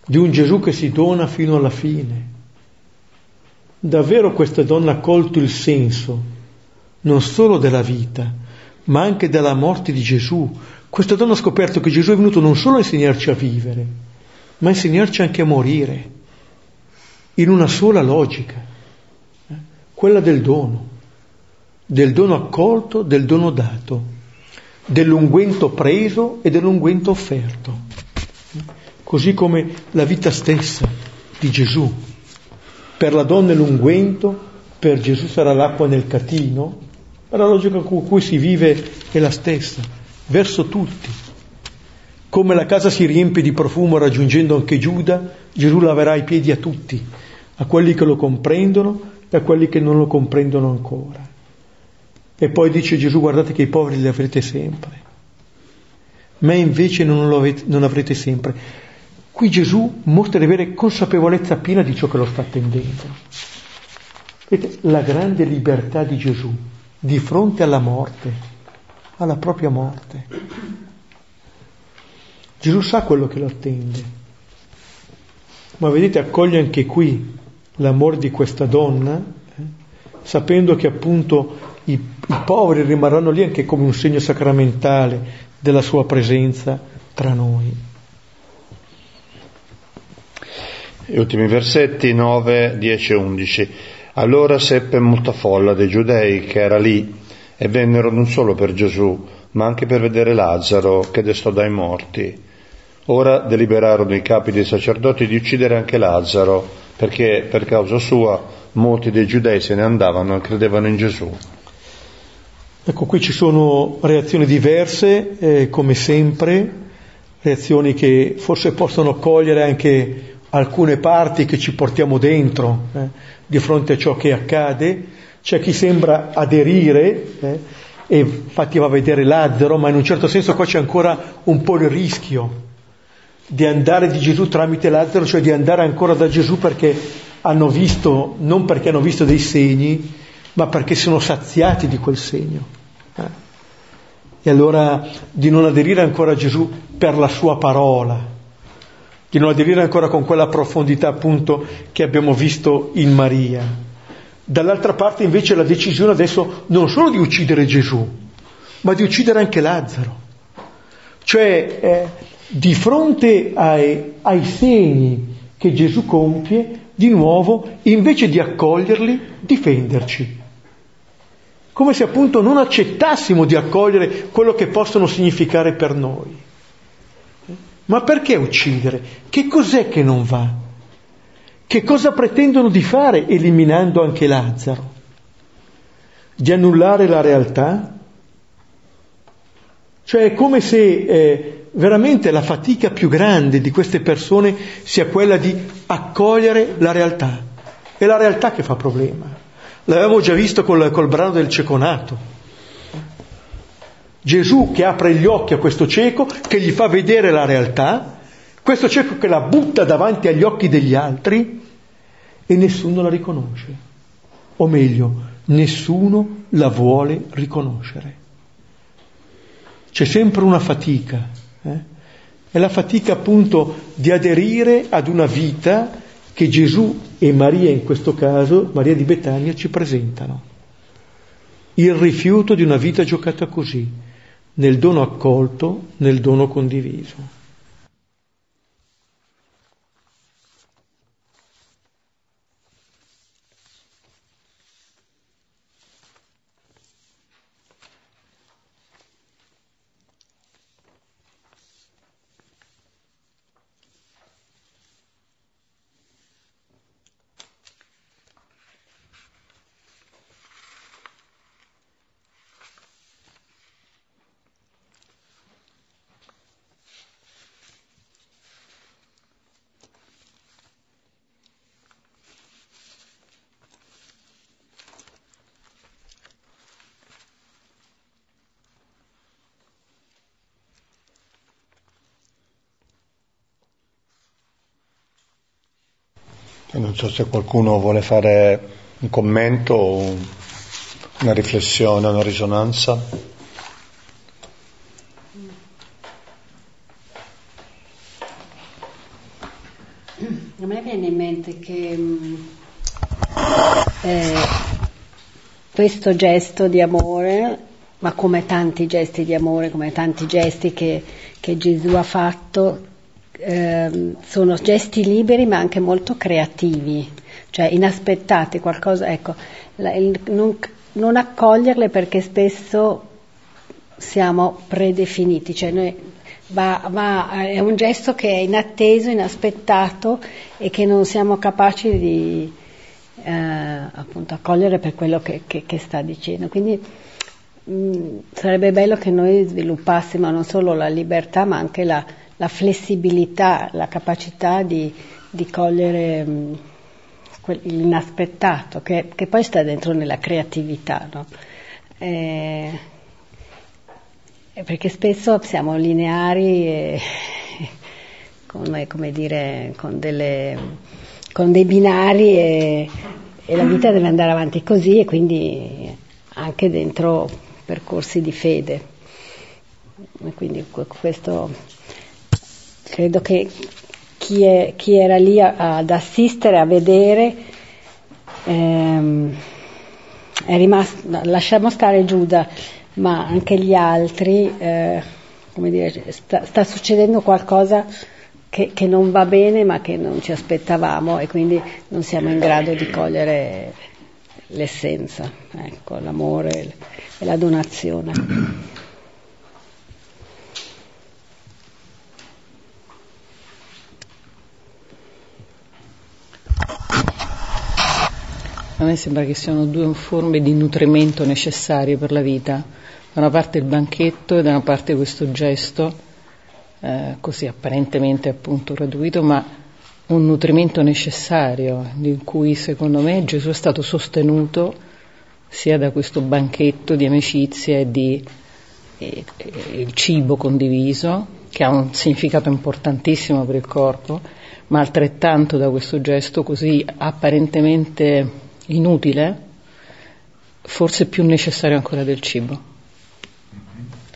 Di un Gesù che si dona fino alla fine. Davvero questa donna ha colto il senso non solo della vita, ma anche dalla morte di Gesù. Questa donna ha scoperto che Gesù è venuto non solo a insegnarci a vivere, ma a insegnarci anche a morire, in una sola logica, eh? quella del dono, del dono accolto, del dono dato, dell'unguento preso e dell'unguento offerto, così come la vita stessa di Gesù. Per la donna è l'unguento, per Gesù sarà l'acqua nel catino, la logica con cui si vive è la stessa, verso tutti. Come la casa si riempie di profumo raggiungendo anche Giuda, Gesù laverà i piedi a tutti, a quelli che lo comprendono e a quelli che non lo comprendono ancora. E poi dice Gesù, guardate che i poveri li avrete sempre. Me invece non, avete, non avrete sempre. Qui Gesù mostra di avere consapevolezza piena di ciò che lo sta attendendo. Vedete, la grande libertà di Gesù di fronte alla morte, alla propria morte. Gesù sa quello che lo attende, ma vedete accoglie anche qui l'amore di questa donna, eh, sapendo che appunto i, i poveri rimarranno lì anche come un segno sacramentale della sua presenza tra noi. Gli ultimi versetti 9, 10 e 11. Allora seppe molta folla dei giudei che era lì e vennero non solo per Gesù, ma anche per vedere Lazzaro che destò dai morti. Ora deliberarono i capi dei sacerdoti di uccidere anche Lazzaro, perché per causa sua molti dei giudei se ne andavano e credevano in Gesù. Ecco, qui ci sono reazioni diverse, eh, come sempre, reazioni che forse possono cogliere anche alcune parti che ci portiamo dentro eh, di fronte a ciò che accade. C'è chi sembra aderire, eh, e infatti va a vedere Lazzaro, ma in un certo senso qua c'è ancora un po' il rischio di andare di Gesù tramite Lazzaro, cioè di andare ancora da Gesù perché hanno visto, non perché hanno visto dei segni, ma perché sono saziati di quel segno. Eh? E allora di non aderire ancora a Gesù per la sua parola, di non aderire ancora con quella profondità appunto che abbiamo visto in Maria. Dall'altra parte invece la decisione adesso non solo di uccidere Gesù, ma di uccidere anche Lazzaro. Cioè, eh, di fronte ai, ai segni che Gesù compie, di nuovo, invece di accoglierli, difenderci. Come se appunto non accettassimo di accogliere quello che possono significare per noi. Ma perché uccidere? Che cos'è che non va? Che cosa pretendono di fare eliminando anche Lazzaro? Di annullare la realtà? Cioè è come se eh, veramente la fatica più grande di queste persone sia quella di accogliere la realtà. È la realtà che fa problema. L'avevamo già visto col, col brano del ceconato. Gesù che apre gli occhi a questo cieco, che gli fa vedere la realtà, questo cieco che la butta davanti agli occhi degli altri e nessuno la riconosce. O meglio, nessuno la vuole riconoscere. C'è sempre una fatica. Eh? È la fatica appunto di aderire ad una vita che Gesù e Maria in questo caso, Maria di Betania, ci presentano. Il rifiuto di una vita giocata così, nel dono accolto, nel dono condiviso. Non so se qualcuno vuole fare un commento, una riflessione, una risonanza. A me viene in mente che mm, eh, questo gesto di amore, ma come tanti gesti di amore, come tanti gesti che, che Gesù ha fatto, eh, sono gesti liberi ma anche molto creativi, cioè inaspettati, qualcosa, ecco, la, il, non, non, accoglierle perché spesso siamo predefiniti, cioè noi, va, va, è un gesto che è inatteso, inaspettato e che non siamo capaci di eh, appunto accogliere per quello che, che, che sta dicendo. Quindi mm, sarebbe bello che noi sviluppassimo non solo la libertà ma anche la la flessibilità, la capacità di, di cogliere mh, l'inaspettato, che, che, poi sta dentro nella creatività, no? eh, perché spesso siamo lineari e, come, dire, con, delle, con, dei binari e, e la vita deve andare avanti così e quindi anche dentro percorsi di fede. Quindi questo credo che chi, è, chi era lì a, ad assistere, a vedere, ehm, è rimasto, lasciamo stare Giuda, ma anche gli altri, eh, come dire, sta, sta succedendo qualcosa che, che, non va bene ma che non ci aspettavamo e quindi non siamo in grado di cogliere l'essenza, ecco, l'amore e la donazione. A me sembra che siano due forme di nutrimento necessarie per la vita, da una parte il banchetto e da una parte questo gesto, eh, così apparentemente appunto gratuito, ma un nutrimento necessario, di cui secondo me Gesù è stato sostenuto sia da questo banchetto di amicizia e di e, il cibo condiviso, che ha un significato importantissimo per il corpo, ma altrettanto da questo gesto così apparentemente inutile, forse più necessario ancora del cibo.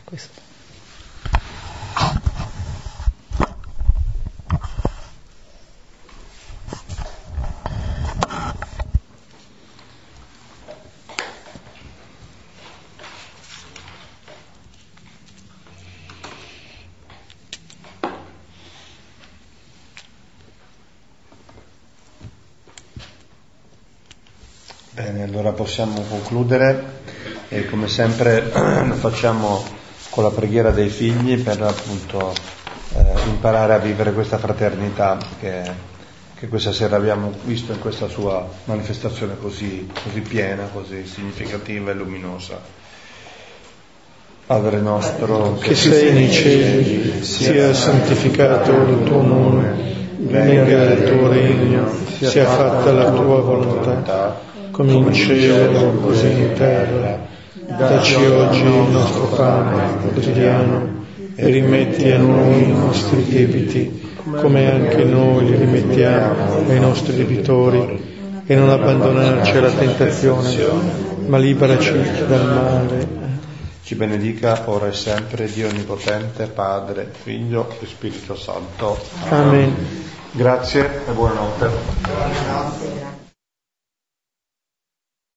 Questo. Bene, allora possiamo concludere e come sempre lo facciamo con la preghiera dei figli per appunto eh, imparare a vivere questa fraternità che, che, questa sera abbiamo visto in questa sua manifestazione così, così piena, così significativa e luminosa. Padre nostro che sei nei cieli, sia santificato il tuo nome, venga il tuo regno, sia fatta la tua volontà come in cielo così in terra. Dacci oggi il nostro pane quotidiano e rimetti a noi i nostri debiti, come anche noi li rimettiamo ai nostri debitori, e non abbandonarci alla tentazione, ma liberaci dal male. Ci benedica ora e sempre Dio Onnipotente, Padre, Figlio e Spirito Santo. Amen. Grazie e buonanotte. Buonanotte.